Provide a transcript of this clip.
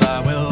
I'll keep you